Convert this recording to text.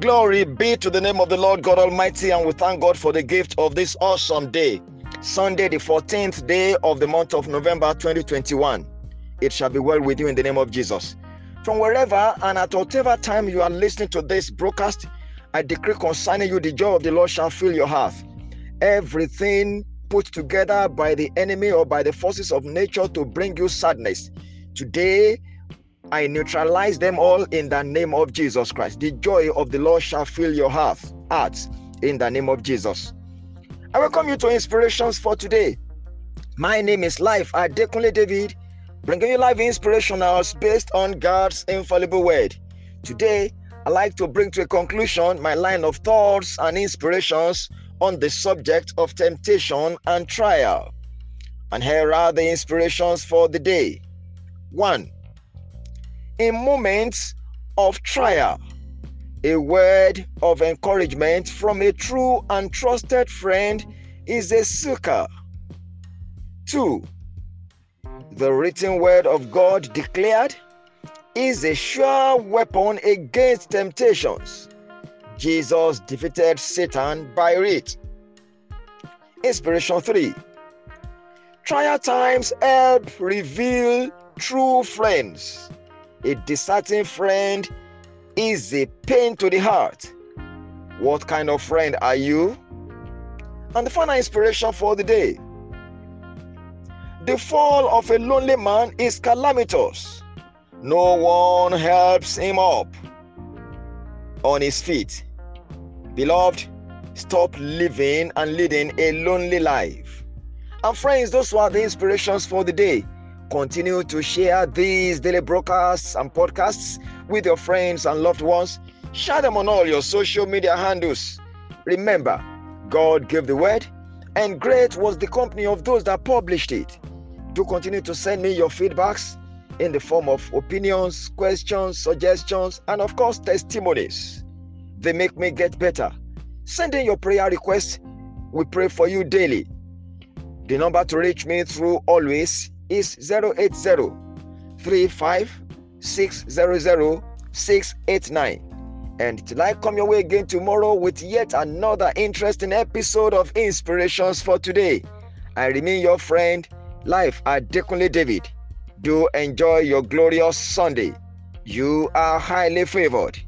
Glory be to the name of the Lord God Almighty, and we thank God for the gift of this awesome day, Sunday, the 14th day of the month of November 2021. It shall be well with you in the name of Jesus. From wherever and at whatever time you are listening to this broadcast, I decree concerning you the joy of the Lord shall fill your heart. Everything put together by the enemy or by the forces of nature to bring you sadness. Today, I neutralize them all in the name of Jesus Christ. The joy of the Lord shall fill your heart, hearts in the name of Jesus. I welcome you to Inspirations for today. My name is Life Adekunle David, bringing you live inspirationals based on God's infallible word. Today, I like to bring to a conclusion my line of thoughts and inspirations on the subject of temptation and trial. And here are the inspirations for the day. 1 in moments of trial. A word of encouragement from a true and trusted friend is a succor. 2. The written word of God declared is a sure weapon against temptations. Jesus defeated Satan by it. Inspiration 3. Trial times help reveal true friends. A deserting friend is a pain to the heart. What kind of friend are you? And the final inspiration for the day. The fall of a lonely man is calamitous. No one helps him up on his feet. Beloved, stop living and leading a lonely life. And friends, those were the inspirations for the day. Continue to share these daily broadcasts and podcasts with your friends and loved ones. Share them on all your social media handles. Remember, God gave the word, and great was the company of those that published it. Do continue to send me your feedbacks in the form of opinions, questions, suggestions, and of course, testimonies. They make me get better. Send in your prayer requests. We pray for you daily. The number to reach me through always is 080 And till I come your way again tomorrow with yet another interesting episode of Inspirations for Today, I remain your friend, Life at Adekunle David. Do enjoy your glorious Sunday. You are highly favored.